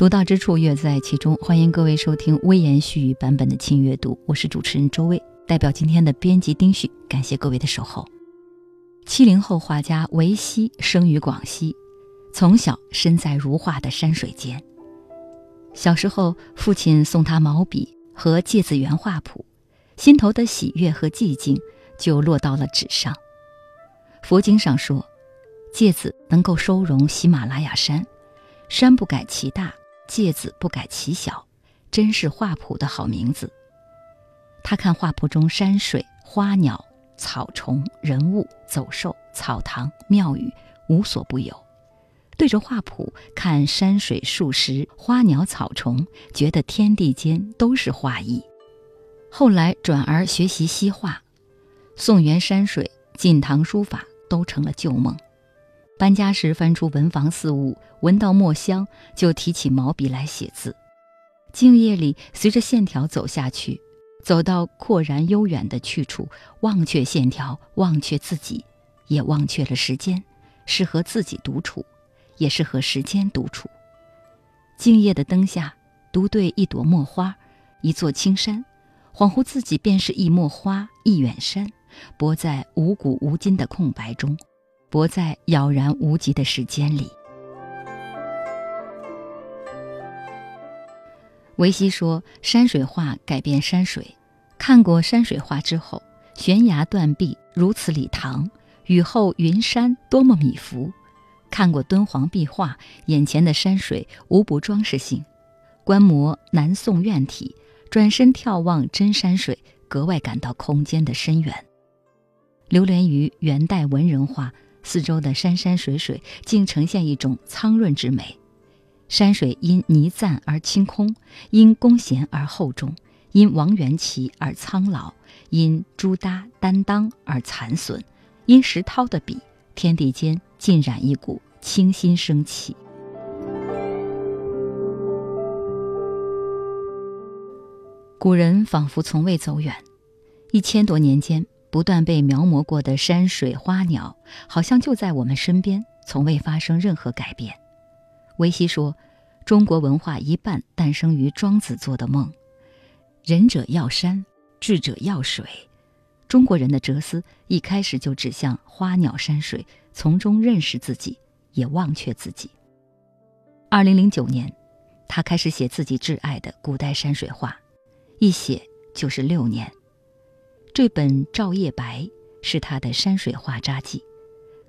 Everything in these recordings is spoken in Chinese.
独到之处，乐在其中。欢迎各位收听微言絮语版本的轻阅读，我是主持人周薇，代表今天的编辑丁旭，感谢各位的守候。七零后画家维西生于广西，从小身在如画的山水间。小时候，父亲送他毛笔和芥子园画谱，心头的喜悦和寂静就落到了纸上。佛经上说，芥子能够收容喜马拉雅山，山不改其大。芥子不改其小，真是画谱的好名字。他看画谱中山水、花鸟、草虫、人物、走兽、草堂、庙宇，无所不有。对着画谱看山水、树石、花鸟、草虫，觉得天地间都是画意。后来转而学习西画，宋元山水、晋唐书法都成了旧梦。搬家时翻出文房四物，闻到墨香，就提起毛笔来写字。静夜里，随着线条走下去，走到阔然悠远的去处，忘却线条，忘却自己，也忘却了时间，是和自己独处，也是和时间独处。静夜的灯下，独对一朵墨花，一座青山，恍惚自己便是一墨花，一远山，泊在无古无今的空白中。泊在杳然无极的时间里。维西说：“山水画改变山水，看过山水画之后，悬崖断壁如此礼堂，雨后云山多么米芾；看过敦煌壁画，眼前的山水无不装饰性。观摩南宋院体，转身眺望真山水，格外感到空间的深远。流连于元代文人画。”四周的山山水水竟呈现一种苍润之美，山水因倪瓒而清空，因弓弦而厚重，因王元祁而苍老，因朱耷担当而残损，因石涛的笔，天地间尽染一股清新生气。古人仿佛从未走远，一千多年间。不断被描摹过的山水花鸟，好像就在我们身边，从未发生任何改变。维希说：“中国文化一半诞生于庄子做的梦，仁者要山，智者要水。中国人的哲思一开始就指向花鸟山水，从中认识自己，也忘却自己。”二零零九年，他开始写自己挚爱的古代山水画，一写就是六年。这本《照夜白》是他的山水画札记，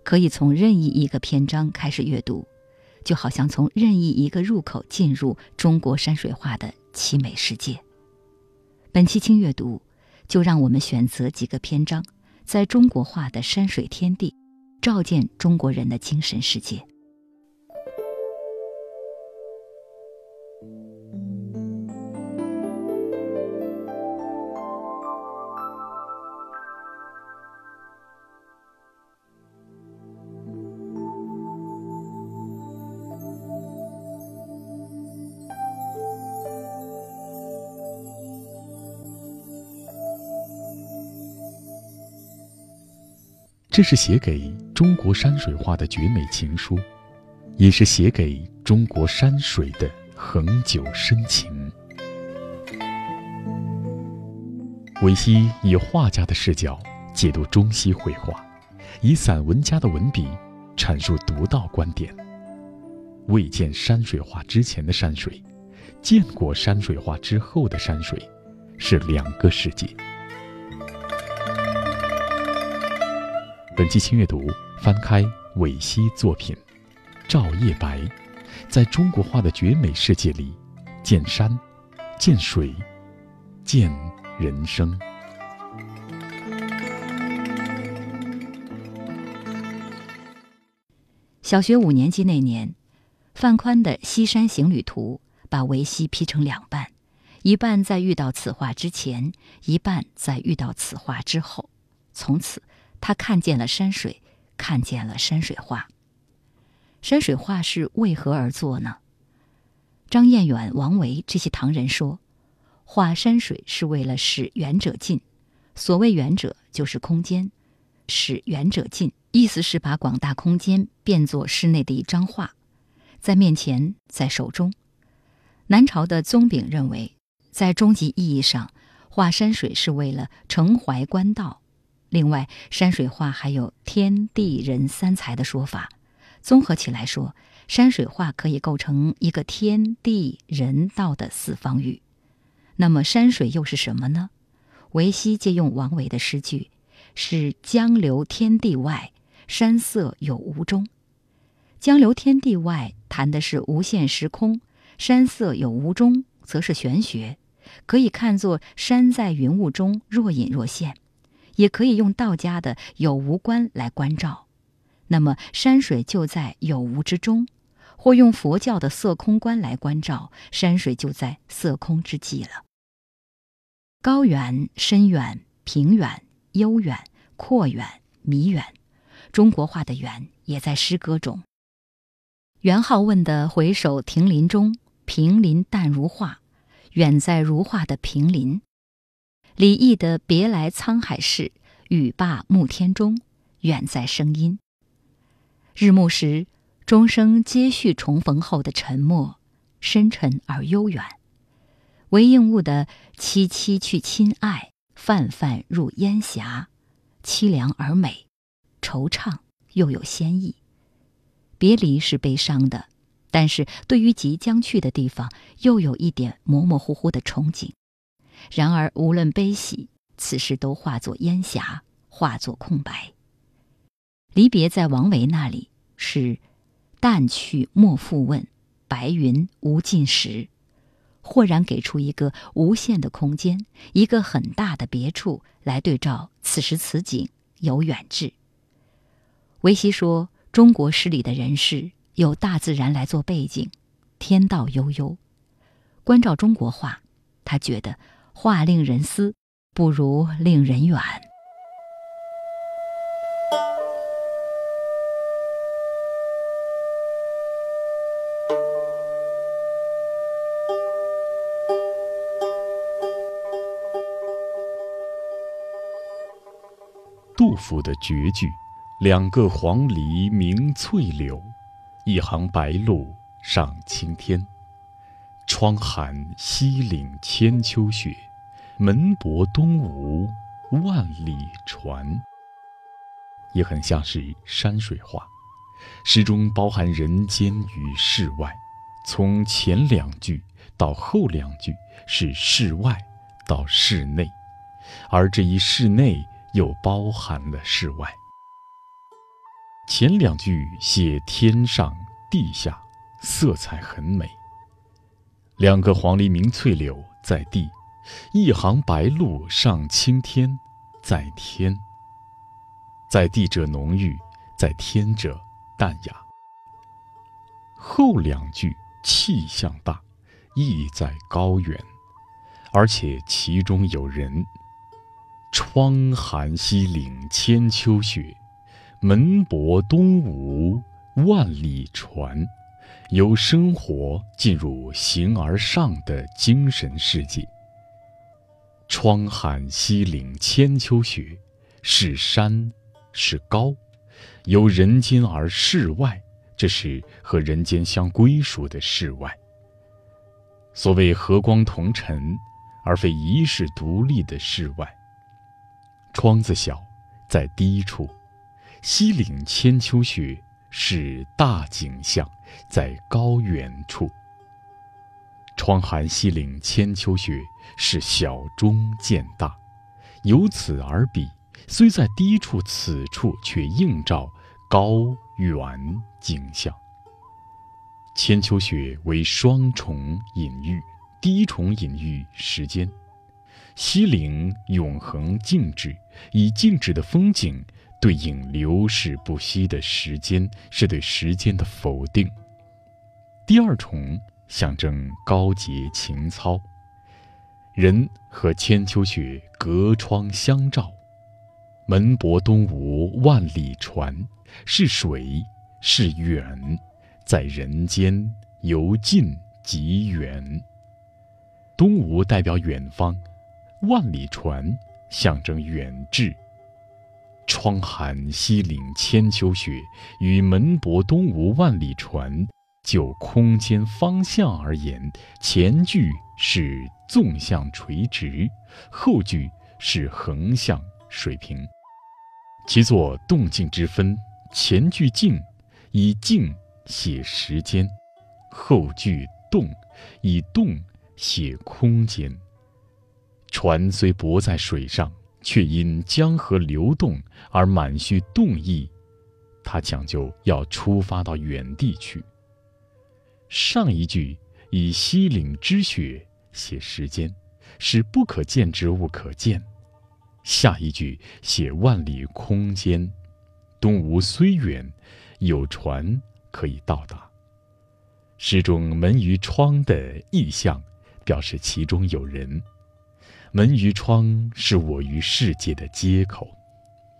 可以从任意一个篇章开始阅读，就好像从任意一个入口进入中国山水画的凄美世界。本期轻阅读，就让我们选择几个篇章，在中国画的山水天地，照见中国人的精神世界。这是写给中国山水画的绝美情书，也是写给中国山水的恒久深情。维希以画家的视角解读中西绘画，以散文家的文笔阐述独到观点。未见山水画之前的山水，见过山水画之后的山水，是两个世界。本期轻阅读，翻开韦希作品《照夜白》，在中国画的绝美世界里，见山，见水，见人生。小学五年级那年，范宽的《西山行旅图》把维西劈成两半，一半在遇到此画之前，一半在遇到此画之后，从此。他看见了山水，看见了山水画。山水画是为何而作呢？张彦远、王维这些唐人说，画山水是为了使远者近。所谓远者，就是空间。使远者近，意思是把广大空间变作室内的一张画，在面前，在手中。南朝的宗炳认为，在终极意义上，画山水是为了承怀官道。另外，山水画还有天地人三才的说法。综合起来说，山水画可以构成一个天地人道的四方域。那么，山水又是什么呢？维希借用王维的诗句：“是江流天地外，山色有无中。”江流天地外谈的是无限时空。山色有无中，则是玄学，可以看作山在云雾中若隐若现，也可以用道家的有无观来关照。那么山水就在有无之中，或用佛教的色空观来关照，山水就在色空之际了。高远、深远、平远、悠远、阔远、迷远，中国画的远也在诗歌中。元好问的“回首亭林中”。平林淡如画，远在如画的平林。李益的“别来沧海事，语罢暮天钟”，远在声音。日暮时，钟声接续重逢后的沉默，深沉而悠远。韦应物的“凄凄去亲爱，泛泛入烟霞”，凄凉而美，惆怅又有仙意。别离是悲伤的。但是对于即将去的地方，又有一点模模糊糊的憧憬。然而，无论悲喜，此时都化作烟霞，化作空白。离别在王维那里是“淡去莫复问，白云无尽时”，豁然给出一个无限的空间，一个很大的别处来对照此时此景，有远志。维希说，中国诗里的人事。有大自然来做背景，天道悠悠。关照中国画，他觉得画令人思，不如令人远。杜甫的绝句：“两个黄鹂鸣翠柳。”一行白鹭上青天，窗含西岭千秋雪，门泊东吴万里船。也很像是山水画，诗中包含人间与世外，从前两句到后两句是室外到室内，而这一室内又包含了室外。前两句写天上地下，色彩很美。两个黄鹂鸣翠柳在地，一行白鹭上青天，在天。在地者浓郁，在天者淡雅。后两句气象大，意在高远，而且其中有人。窗含西岭千秋雪。门泊东吴万里船，由生活进入形而上的精神世界。窗含西岭千秋雪，是山，是高，由人间而世外，这是和人间相归属的世外。所谓和光同尘，而非一世独立的世外。窗子小，在低处。西岭千秋雪是大景象，在高远处。窗含西岭千秋雪是小中见大，由此而比，虽在低处，此处却映照高远景象。千秋雪为双重隐喻，第一重隐喻时间，西岭永恒静止，以静止的风景。对应流逝不息的时间，是对时间的否定。第二重象征高洁情操，人和千秋雪隔窗相照。门泊东吴万里船，是水，是远，在人间由近及远。东吴代表远方，万里船象征远志。窗含西岭千秋雪，与门泊东吴万里船，就空间方向而言，前句是纵向垂直，后句是横向水平。其作动静之分，前句静，以静写时间；后句动，以动写空间。船虽泊在水上，却因江河流动而满蓄动意。他讲究要出发到远地去。上一句以西岭之雪写时间，使不可见之物可见；下一句写万里空间，东吴虽远，有船可以到达。诗中门与窗的意象，表示其中有人。门与窗是我与世界的接口。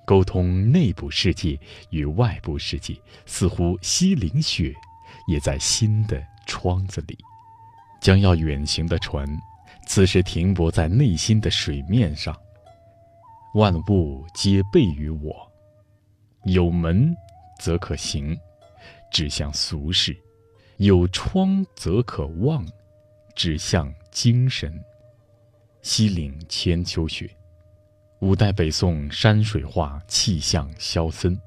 沟通内部世界与外部世界，似乎西岭雪也在新的窗子里。将要远行的船，此时停泊在内心的水面上。万物皆备于我，有门则可行，指向俗世；有窗则可望，指向精神。西岭千秋雪。五代北宋山水画气象萧森，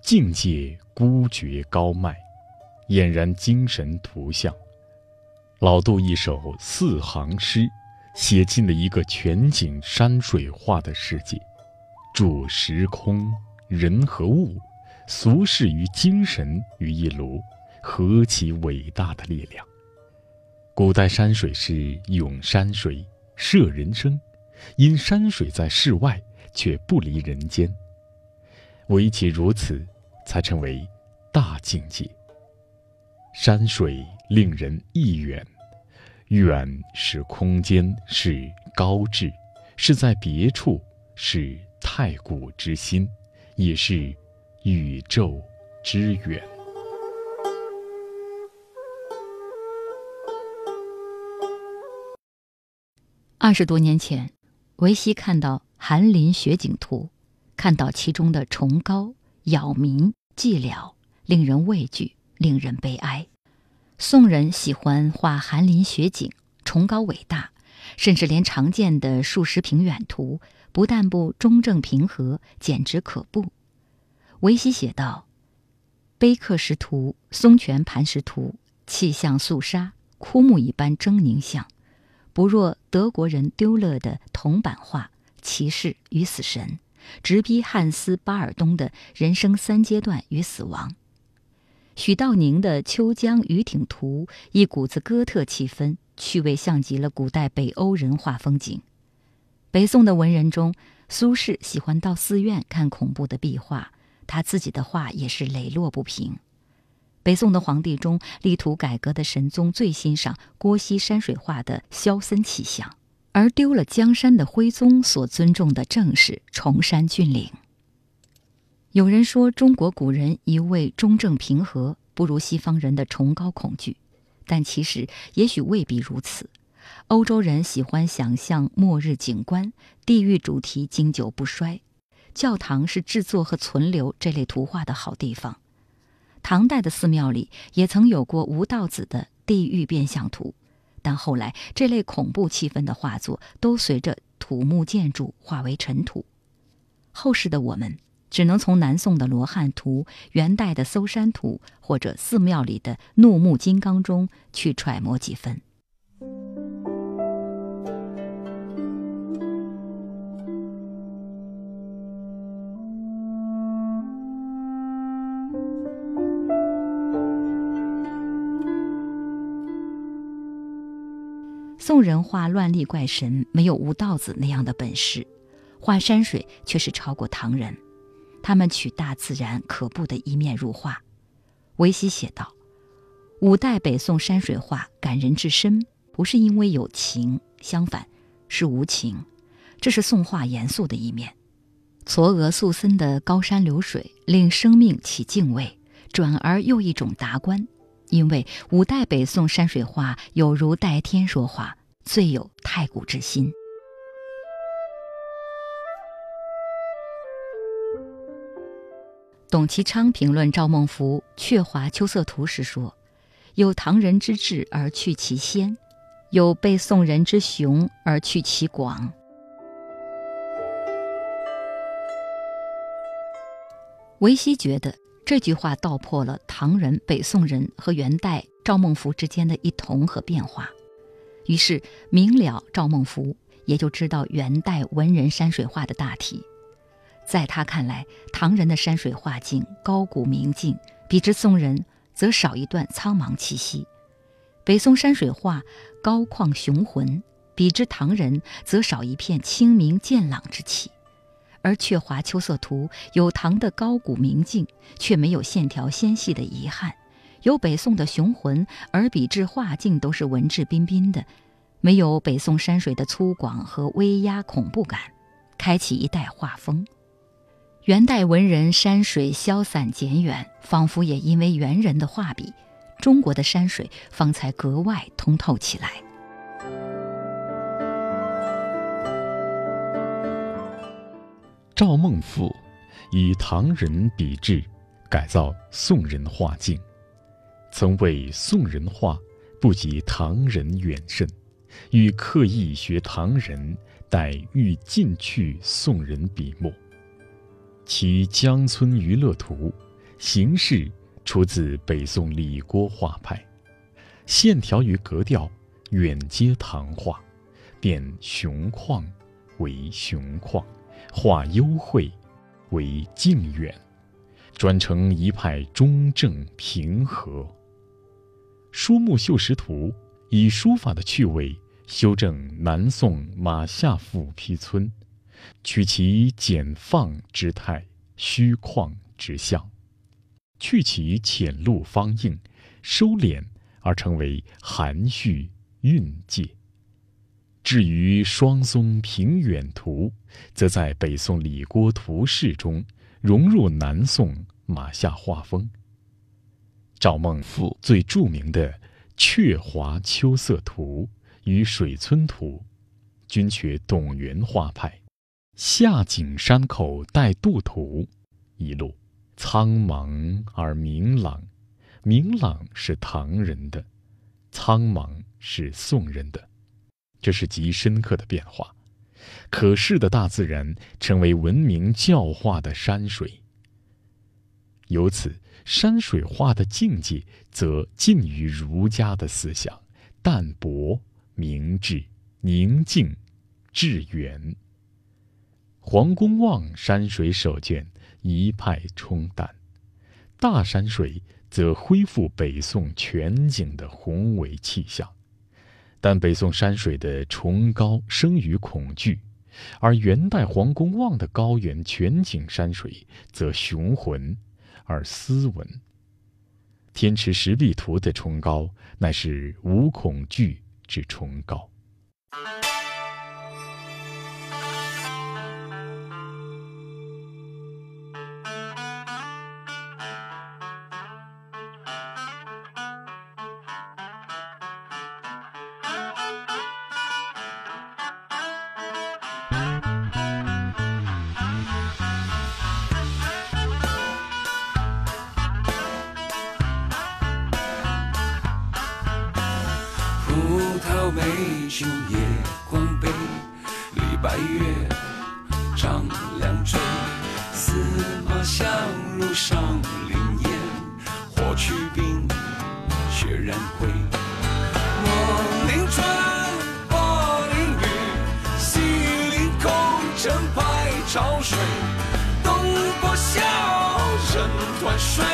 境界孤绝高迈，俨然精神图像。老杜一首四行诗，写尽了一个全景山水画的世界，著时空、人和物、俗世与精神于一炉，何其伟大的力量！古代山水是咏山水，摄人生。因山水在世外，却不离人间。唯其如此，才成为大境界。山水令人意远，远是空间，是高志，是在别处，是太古之心，也是宇宙之远。二十多年前。维西看到《寒林雪景图》，看到其中的崇高、杳冥、寂寥，令人畏惧，令人悲哀。宋人喜欢画寒林雪景，崇高伟大，甚至连常见的数十平远图，不但不中正平和，简直可怖。维西写道：“碑刻石图、松泉磐石图，气象肃杀，枯木一般狰狞相。”不若德国人丢勒的铜版画《骑士与死神》，直逼汉斯·巴尔东的人生三阶段与死亡。许道宁的《秋江渔艇图》一股子哥特气氛，趣味像极了古代北欧人画风景。北宋的文人中，苏轼喜欢到寺院看恐怖的壁画，他自己的画也是磊落不平。北宋的皇帝中，力图改革的神宗最欣赏郭熙山水画的萧森气象，而丢了江山的徽宗所尊重的正是崇山峻岭。有人说，中国古人一味中正平和，不如西方人的崇高恐惧，但其实也许未必如此。欧洲人喜欢想象末日景观，地狱主题经久不衰，教堂是制作和存留这类图画的好地方。唐代的寺庙里也曾有过吴道子的地狱变相图，但后来这类恐怖气氛的画作都随着土木建筑化为尘土。后世的我们只能从南宋的罗汉图、元代的搜山图或者寺庙里的怒目金刚中去揣摩几分。宋人画乱立怪神没有吴道子那样的本事，画山水却是超过唐人。他们取大自然可怖的一面入画。维希写道：“五代北宋山水画感人至深，不是因为有情，相反，是无情。这是宋画严肃的一面。嵯峨肃森的高山流水，令生命起敬畏，转而又一种达观。”因为五代北宋山水画有如代天说话，最有太古之心。董其昌评论赵孟頫《鹊华秋色图》时说：“有唐人之志而去其先，有背宋人之雄而去其广。维希觉得这句话道破了唐人、北宋人和元代赵孟頫之间的一同和变化，于是明了赵孟頫，也就知道元代文人山水画的大体。在他看来，唐人的山水画境高古明净，比之宋人则少一段苍茫气息；北宋山水画高旷雄浑，比之唐人则少一片清明健朗之气。而《鹊华秋色图》有唐的高古明净，却没有线条纤细的遗憾；有北宋的雄浑，而笔致画境都是文质彬彬的，没有北宋山水的粗犷和威压恐怖感，开启一代画风。元代文人山水消散简远，仿佛也因为元人的画笔，中国的山水方才格外通透起来。赵孟頫以唐人笔致改造宋人画境，曾为宋人画不及唐人远甚，欲刻意学唐人，待欲尽去宋人笔墨。其《江村娱乐图》形式出自北宋李郭画派，线条与格调远接唐画，变雄旷为雄旷。化幽晦，为静远，转成一派中正平和。书目绣石图以书法的趣味修正南宋马下府批村，取其简放之态、虚旷之象，去其浅露方硬、收敛，而成为含蓄蕴藉。至于《双松平远图》，则在北宋李郭图式中融入南宋马下画风。赵孟頫最著名的《鹊华秋色图》与《水村图》，均取董源画派，《下景山口带渡图》一路苍茫而明朗，明朗是唐人的，苍茫是宋人的。这是极深刻的变化，可视的大自然成为文明教化的山水。由此，山水画的境界则近于儒家的思想，淡泊、明志、宁静、致远。黄公望山水手卷一派冲淡，大山水则恢复北宋全景的宏伟气象。但北宋山水的崇高生于恐惧，而元代黄公望的高原全景山水则雄浑而斯文。天池石壁图的崇高，乃是无恐惧之崇高。葡萄美酒夜光杯，李白月，张良追。司马相如上林烟，火去病，雪染灰。莫令春，花淋雨，西陵空城拍潮水。东坡笑，人断水。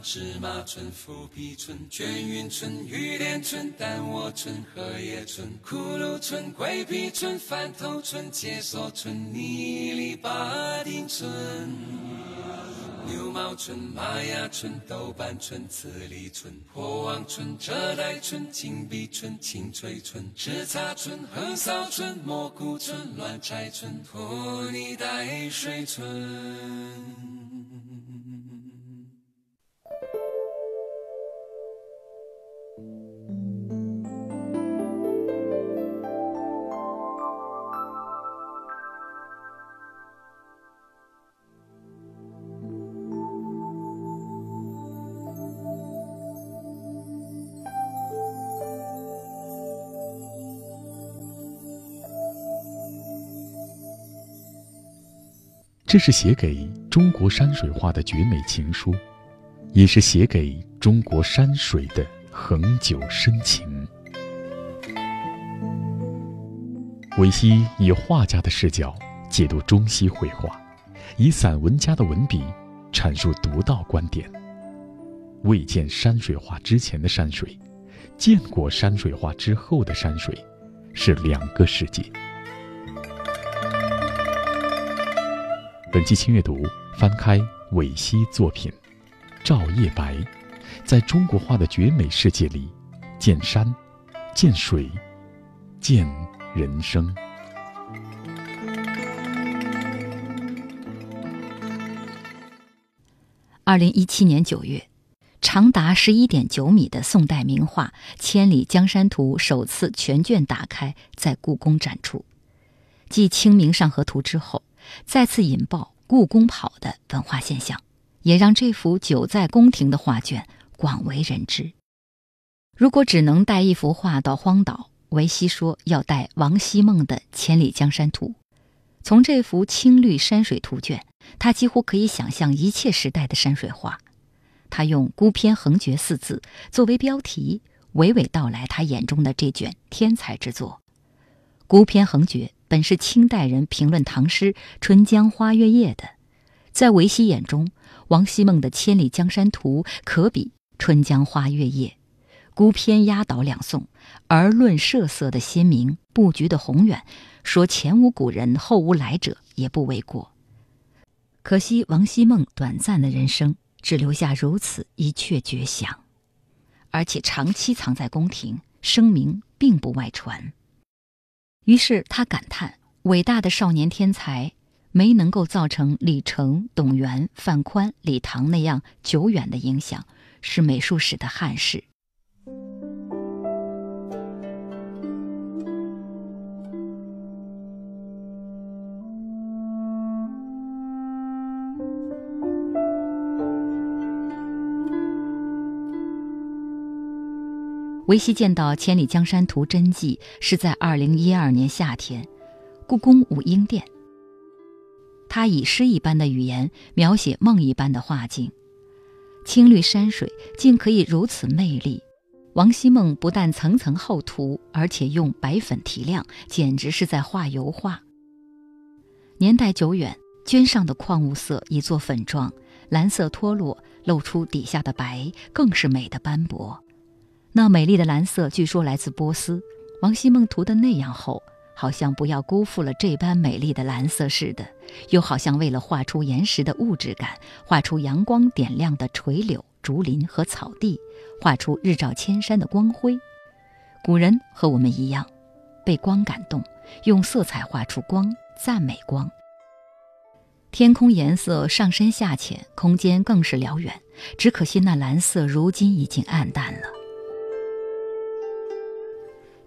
芝麻村、富皮村、卷云村、玉莲村、蛋窝村、荷叶村、骷髅村、桂皮村、饭头村、解锁村、泥里巴丁村。牛毛村、麻雅村、豆瓣村、慈利村、火旺村、折袋村、金碧村、青翠村、赤茶村、横骚村、蘑菇村、乱柴村、拖泥带水村。这是写给中国山水画的绝美情书，也是写给中国山水的恒久深情。维希以画家的视角解读中西绘画，以散文家的文笔阐述独到观点。未见山水画之前的山水，见过山水画之后的山水，是两个世界。本期轻阅读翻开韦希作品《照夜白》，在中国画的绝美世界里，见山，见水，见人生。二零一七年九月，长达十一点九米的宋代名画《千里江山图》首次全卷打开，在故宫展出。继《清明上河图》之后，再次引爆故宫跑的文化现象，也让这幅久在宫廷的画卷广为人知。如果只能带一幅画到荒岛，维希说要带王希孟的《千里江山图》。从这幅青绿山水图卷，他几乎可以想象一切时代的山水画。他用“孤篇横绝”四字作为标题，娓娓道来他眼中的这卷天才之作。“孤篇横绝”本是清代人评论唐诗《春江花月夜》的，在维希眼中，王希孟的《千里江山图》可比《春江花月夜》。孤篇压倒两宋，而论设色的鲜明，布局的宏远，说前无古人后无来者也不为过。可惜王希孟短暂的人生只留下如此一阙绝响，而且长期藏在宫廷，声名并不外传。于是他感叹：伟大的少年天才没能够造成李成、董源、范宽、李唐那样久远的影响，是美术史的憾事。维希见到《千里江山图》真迹是在二零一二年夏天，故宫武英殿。他以诗一般的语言描写梦一般的画境，青绿山水竟可以如此魅力。王希孟不但层层厚涂，而且用白粉提亮，简直是在画油画。年代久远，绢上的矿物色已作粉状，蓝色脱落，露出底下的白，更是美的斑驳。那美丽的蓝色，据说来自波斯。王希孟涂的那样厚，好像不要辜负了这般美丽的蓝色似的，又好像为了画出岩石的物质感，画出阳光点亮的垂柳、竹林和草地，画出日照千山的光辉。古人和我们一样，被光感动，用色彩画出光，赞美光。天空颜色上深下浅，空间更是辽远。只可惜那蓝色如今已经暗淡了。《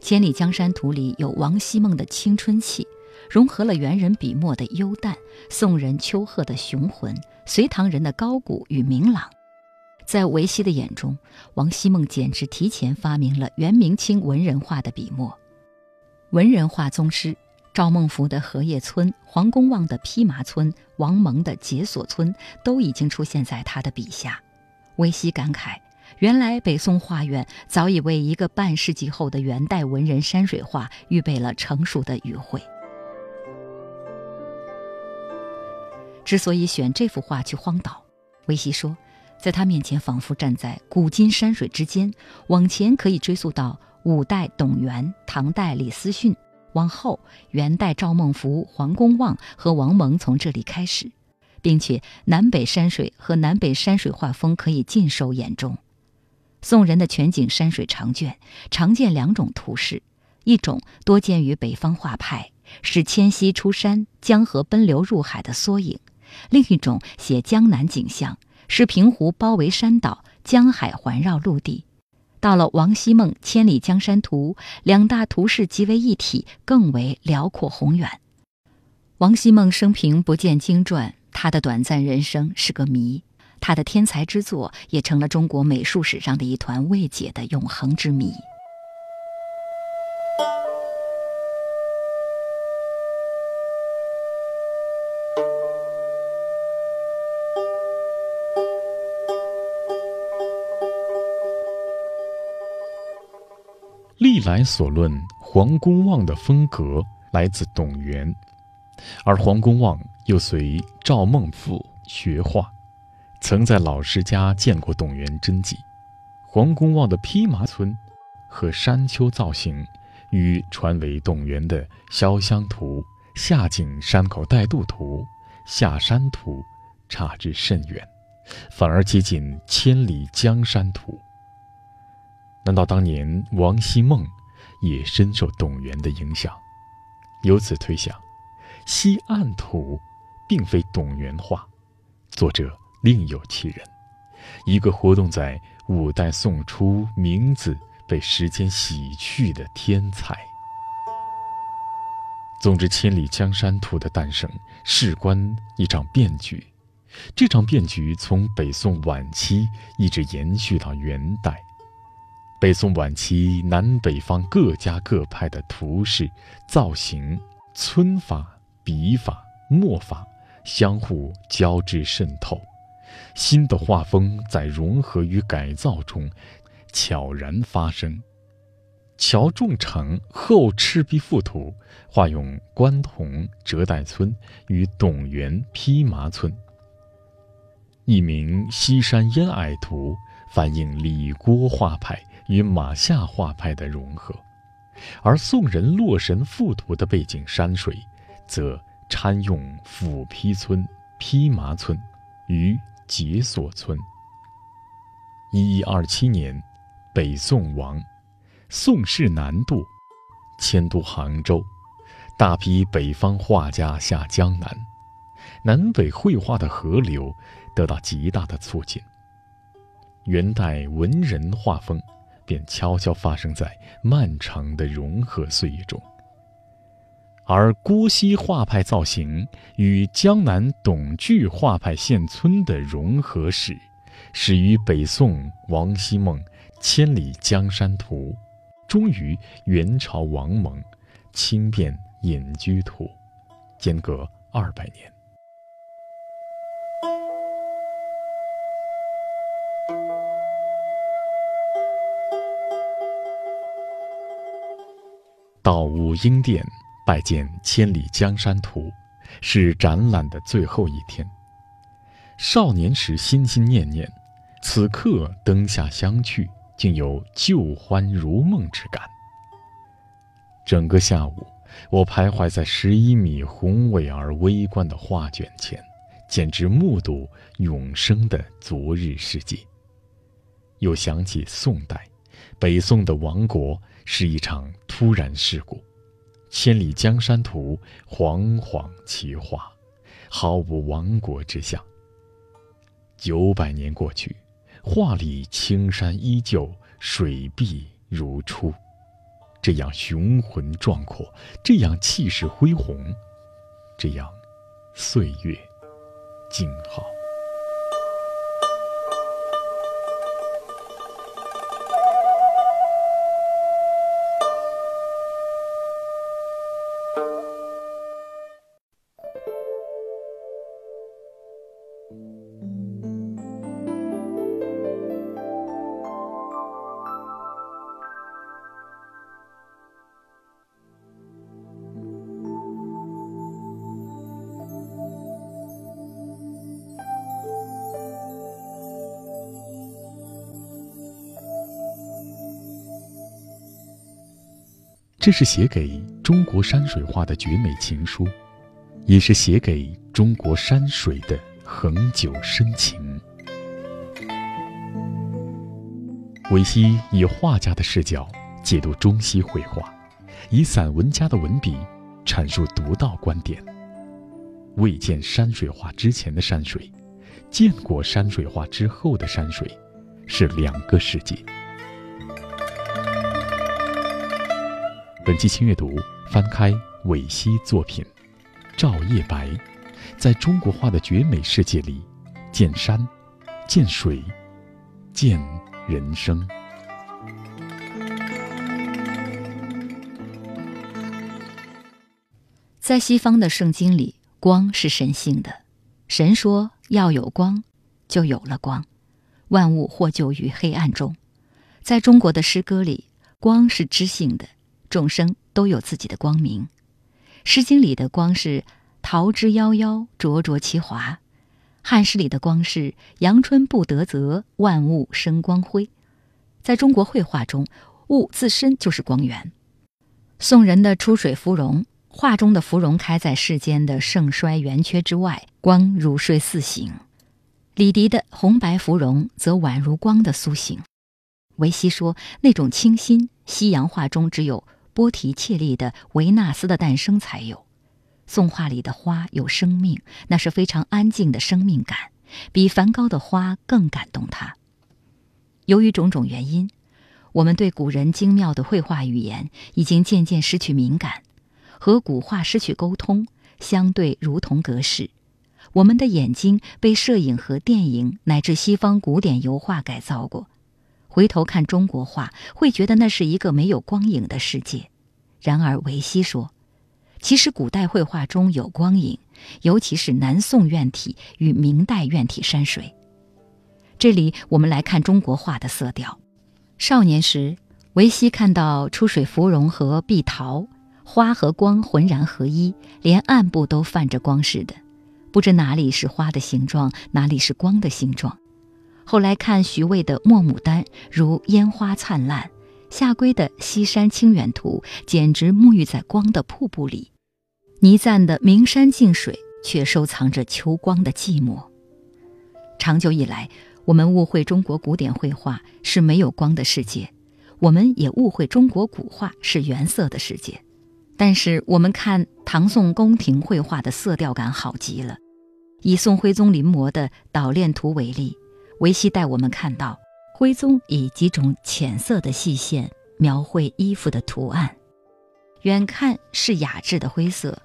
千里江山图》里有王希孟的青春气，融合了元人笔墨的幽淡，宋人丘壑的雄浑，隋唐人的高古与明朗。在维希的眼中，王希孟简直提前发明了元明清文人画的笔墨。文人画宗师赵孟頫的荷叶村、黄公望的披麻村、王蒙的解锁村，都已经出现在他的笔下。维希感慨。原来北宋画院早已为一个半世纪后的元代文人山水画预备了成熟的语汇。之所以选这幅画去荒岛，维希说，在他面前仿佛站在古今山水之间，往前可以追溯到五代董源、唐代李思训，往后元代赵孟頫、黄公望和王蒙从这里开始，并且南北山水和南北山水画风可以尽收眼中。宋人的全景山水长卷常见两种图式，一种多见于北方画派，是迁徙出山、江河奔流入海的缩影；另一种写江南景象，是平湖包围山岛，江海环绕陆地。到了王希孟《千里江山图》，两大图式集为一体，更为辽阔宏远。王希孟生平不见经传，他的短暂人生是个谜。他的天才之作也成了中国美术史上的一团未解的永恒之谜。历来所论，黄公望的风格来自董源，而黄公望又随赵孟頫学画。曾在老师家见过董源真迹，黄公望的披麻村和山丘造型，与传为董源的《潇湘图》《下井山口带渡图》《下山图》差之甚远，反而接近《千里江山图》。难道当年王希孟也深受董源的影响？由此推想，《西岸图》并非董源画，作者。另有其人，一个活动在五代宋初，名字被时间洗去的天才。总之，《千里江山图》的诞生事关一场变局，这场变局从北宋晚期一直延续到元代。北宋晚期，南北方各家各派的图式、造型、皴法、笔法、墨法相互交织渗透。新的画风在融合与改造中悄然发生。乔仲成《后赤壁赋图》画用关同折带村与董源披麻村。一名《西山烟霭图》反映李郭画派与马夏画派的融合，而宋人《洛神赋图》的背景山水，则掺用斧劈村。披麻村与解锁村。一一二七年，北宋亡，宋室南渡，迁都杭州，大批北方画家下江南，南北绘画的河流得到极大的促进。元代文人画风便悄悄发生在漫长的融合岁月中。而郭熙画派造型与江南董巨画派现村的融合史，始于北宋王希孟《千里江山图》，终于元朝王蒙《轻便隐居图》，间隔二百年。到武英殿。拜见《千里江山图》，是展览的最后一天。少年时心心念念，此刻灯下相聚，竟有旧欢如梦之感。整个下午，我徘徊在十一米宏伟而微观的画卷前，简直目睹永生的昨日世界。又想起宋代，北宋的亡国是一场突然事故。《千里江山图》煌煌其画，毫无亡国之象。九百年过去，画里青山依旧，水碧如初，这样雄浑壮阔，这样气势恢宏，这样岁月静好。这是写给中国山水画的绝美情书，也是写给中国山水的恒久深情。维希以画家的视角解读中西绘画，以散文家的文笔阐述独到观点。未见山水画之前的山水，见过山水画之后的山水，是两个世界。本期轻阅读，翻开韦希作品《照夜白》，在中国画的绝美世界里，见山，见水，见人生。在西方的圣经里，光是神性的，神说要有光，就有了光，万物获救于黑暗中。在中国的诗歌里，光是知性的。众生都有自己的光明，《诗经》里的光是桃之夭夭，灼灼其华；汉诗里的光是阳春布德泽，万物生光辉。在中国绘画中，物自身就是光源。宋人的出水芙蓉，画中的芙蓉开在世间的盛衰圆缺之外，光如睡似醒；李迪的红白芙蓉则宛如光的苏醒。维西说，那种清新，西洋画中只有。波提切利的维纳斯的诞生才有，宋画里的花有生命，那是非常安静的生命感，比梵高的花更感动他。由于种种原因，我们对古人精妙的绘画语言已经渐渐失去敏感，和古画失去沟通，相对如同隔世。我们的眼睛被摄影和电影乃至西方古典油画改造过。回头看中国画，会觉得那是一个没有光影的世界。然而维西说，其实古代绘画中有光影，尤其是南宋院体与明代院体山水。这里我们来看中国画的色调。少年时，维西看到出水芙蓉和碧桃，花和光浑然合一，连暗部都泛着光似的，不知哪里是花的形状，哪里是光的形状。后来看徐渭的《墨牡丹》，如烟花灿烂；夏圭的《西山清远图》，简直沐浴在光的瀑布里；倪瓒的《名山净水》，却收藏着秋光的寂寞。长久以来，我们误会中国古典绘画是没有光的世界，我们也误会中国古画是原色的世界。但是，我们看唐宋宫廷绘画的色调感好极了。以宋徽宗临摹的《捣练图》为例，维希带我们看到徽宗以几种浅色的细线描绘衣服的图案，远看是雅致的灰色，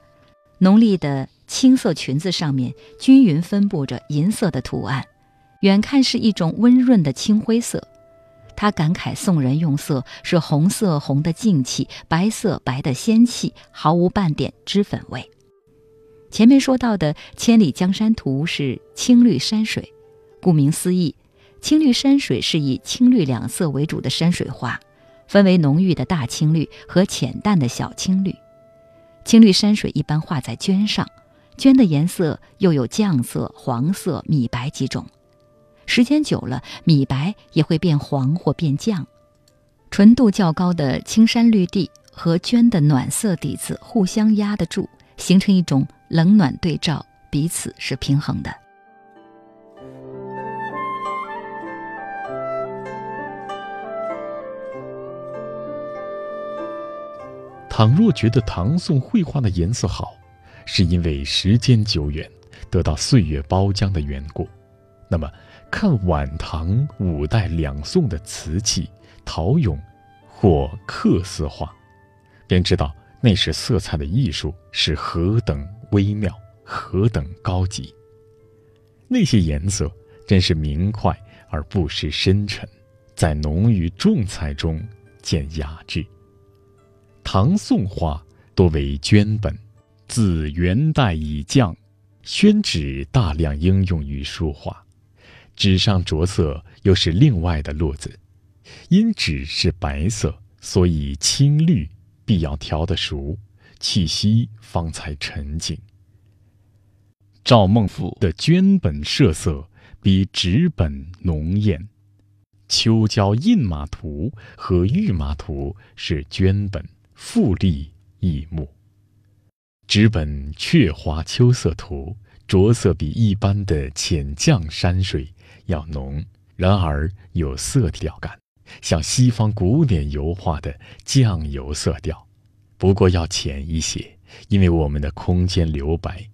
浓丽的。青色裙子上面均匀分布着银色的图案，远看是一种温润的青灰色。他感慨宋人用色是红色红的静气，白色白的仙气，毫无半点脂粉味。前面说到的《千里江山图》是青绿山水，顾名思义，青绿山水是以青绿两色为主的山水画，分为浓郁的大青绿和浅淡的小青绿。青绿山水一般画在绢上。绢的颜色又有绛色、黄色、米白几种，时间久了，米白也会变黄或变绛。纯度较高的青山绿地和绢的暖色底子互相压得住，形成一种冷暖对照，彼此是平衡的。倘若觉得唐宋绘画的颜色好，是因为时间久远，得到岁月包浆的缘故。那么，看晚唐、五代、两宋的瓷器、陶俑或刻丝画，便知道那时色彩的艺术是何等微妙、何等高级。那些颜色真是明快而不失深沉，在浓郁重彩中见雅致。唐宋画多为绢本。自元代以降，宣纸大量应用于书画，纸上着色又是另外的路子。因纸是白色，所以青绿必要调得熟，气息方才沉静。赵孟頫的绢本设色比纸本浓艳，《秋郊印马图》和《御马图》是绢本，富丽异目。纸本《鹊华秋色图》着色比一般的浅绛山水要浓，然而有色调感，像西方古典油画的酱油色调，不过要浅一些，因为我们的空间留白，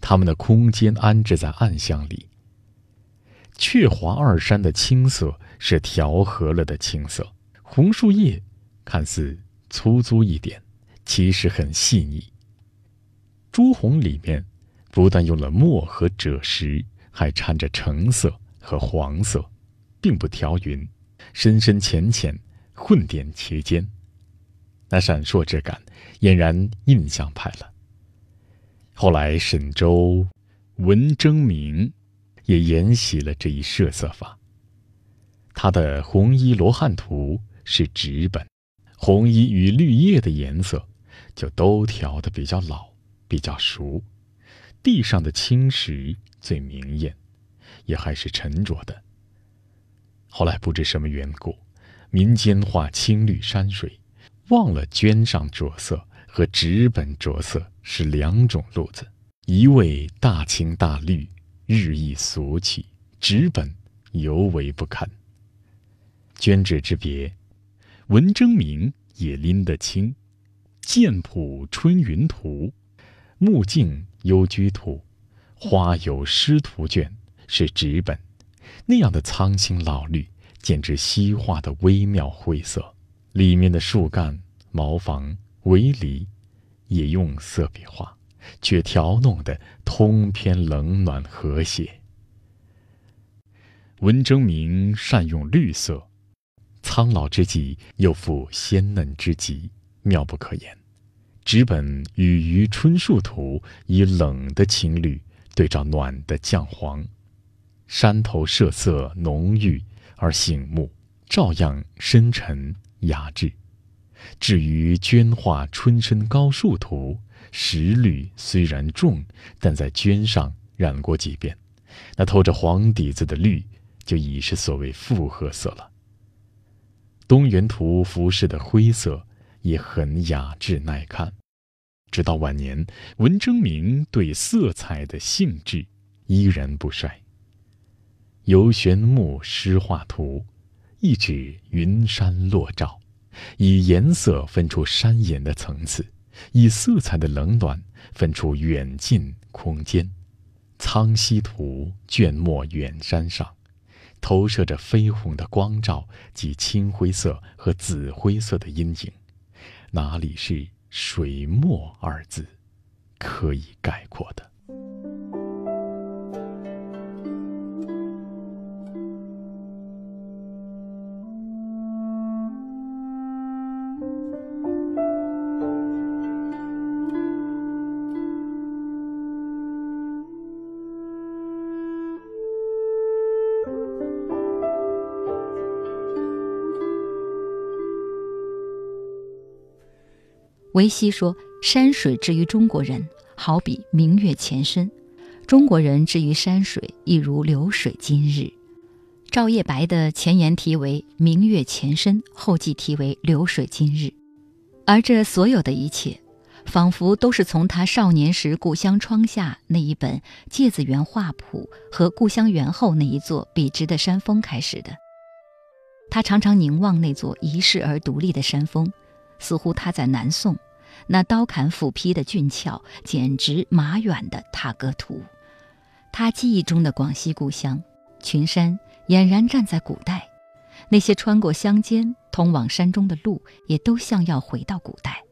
他们的空间安置在暗巷里。鹊华二山的青色是调和了的青色，红树叶看似粗粗一点，其实很细腻。朱红里面不但用了墨和赭石，还掺着橙色和黄色，并不调匀，深深浅浅混点其间，那闪烁之感俨然印象派了。后来沈周、文征明也沿袭了这一设色法。他的《红衣罗汉图》是纸本，红衣与绿叶的颜色就都调的比较老。比较熟，地上的青石最明艳，也还是沉着的。后来不知什么缘故，民间画青绿山水，忘了绢上着色和纸本着色是两种路子。一味大青大绿，日益俗气；纸本尤为不堪。绢纸之别，文征明也拎得清，《剑谱春云图》。木镜幽居图，花有诗图卷是纸本，那样的苍青老绿，简直西画的微妙灰色。里面的树干、茅房、围篱，也用色笔画，却调弄得通篇冷暖和谐。文征明善用绿色，苍老之际又复鲜嫩之极，妙不可言。纸本《与渔春树图》以冷的青绿对照暖的绛黄，山头设色浓郁而醒目，照样深沉雅致。至于绢画《春深高树图》，石绿虽然重，但在绢上染过几遍，那透着黄底子的绿就已是所谓复合色了。东园图服饰的灰色。也很雅致耐看，直到晚年，文征明对色彩的兴致依然不衰。游玄牧诗画图，一指云山落照，以颜色分出山岩的层次，以色彩的冷暖分出远近空间。苍溪图卷墨远山上，投射着绯红的光照及青灰色和紫灰色的阴影，哪里是？水墨二字，可以概括的。维希说：“山水之于中国人，好比明月前身；中国人之于山水，亦如流水今日。”赵叶白的前言题为“明月前身”，后记题为“流水今日”，而这所有的一切，仿佛都是从他少年时故乡窗下那一本《芥子园画谱》和故乡园后那一座笔直的山峰开始的。他常常凝望那座遗世而独立的山峰。似乎他在南宋，那刀砍斧劈的俊俏，简直马远的踏歌图。他记忆中的广西故乡，群山俨然站在古代，那些穿过乡间通往山中的路，也都像要回到古代。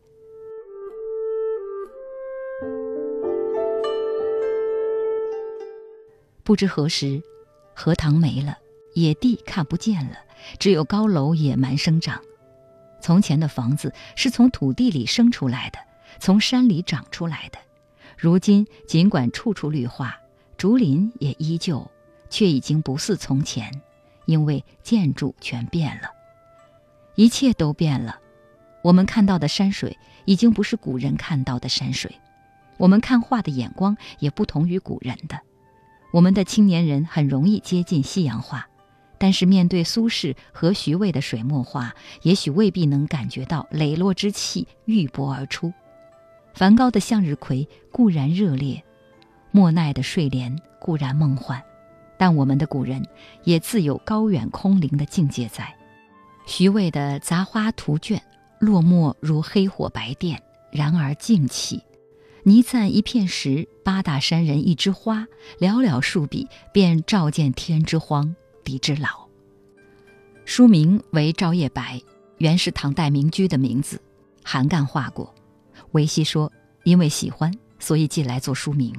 不知何时，荷塘没了，野地看不见了，只有高楼野蛮生长。从前的房子是从土地里生出来的，从山里长出来的。如今尽管处处绿化，竹林也依旧，却已经不似从前，因为建筑全变了，一切都变了。我们看到的山水已经不是古人看到的山水，我们看画的眼光也不同于古人的。我们的青年人很容易接近西洋画。但是面对苏轼和徐渭的水墨画，也许未必能感觉到磊落之气欲搏而出。梵高的向日葵固然热烈，莫奈的睡莲固然梦幻，但我们的古人也自有高远空灵的境界在。徐渭的杂花图卷落墨如黑火白电，然而静气；倪瓒一片石，八大山人一枝花，寥寥数笔便照见天之荒。狄之老，书名为照夜白，原是唐代名居的名字。韩干画过，维希说，因为喜欢，所以寄来做书名。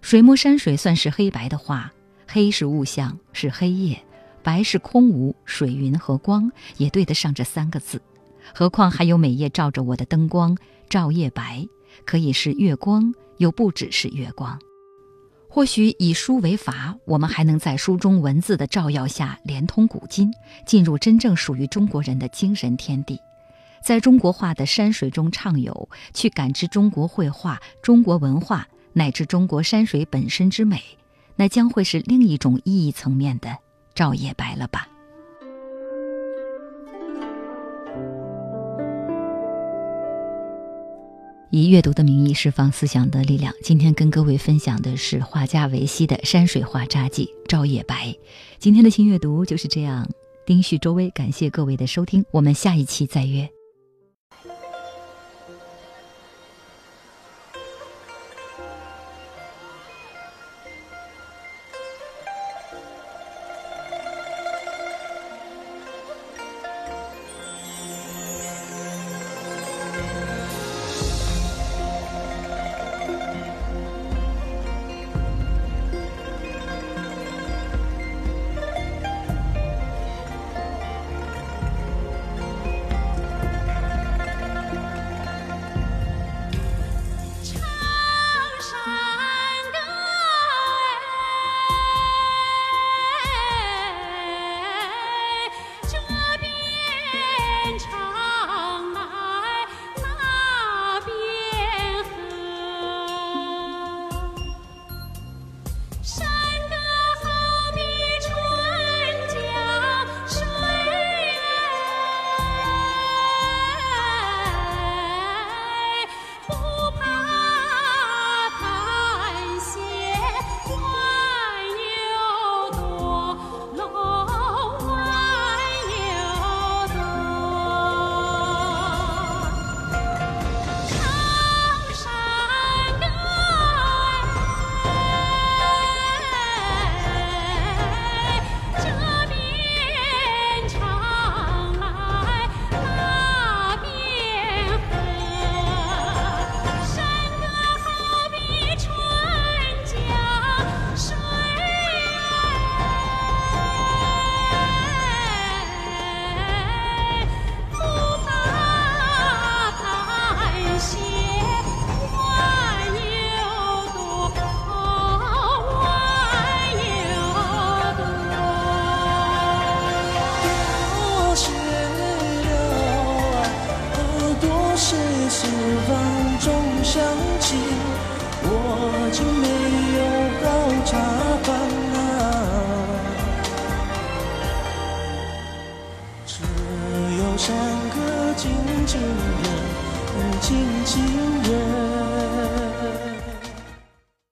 水墨山水算是黑白的画，黑是物象，是黑夜；白是空无，水云和光，也对得上这三个字。何况还有每夜照着我的灯光，照夜白，可以是月光，又不只是月光。或许以书为法，我们还能在书中文字的照耀下，连通古今，进入真正属于中国人的精神天地，在中国画的山水中畅游，去感知中国绘画、中国文化乃至中国山水本身之美，那将会是另一种意义层面的照夜白了吧。以阅读的名义释放思想的力量。今天跟各位分享的是画家维西的山水画札记《照夜白》。今天的新阅读就是这样。丁旭、周薇，感谢各位的收听，我们下一期再约。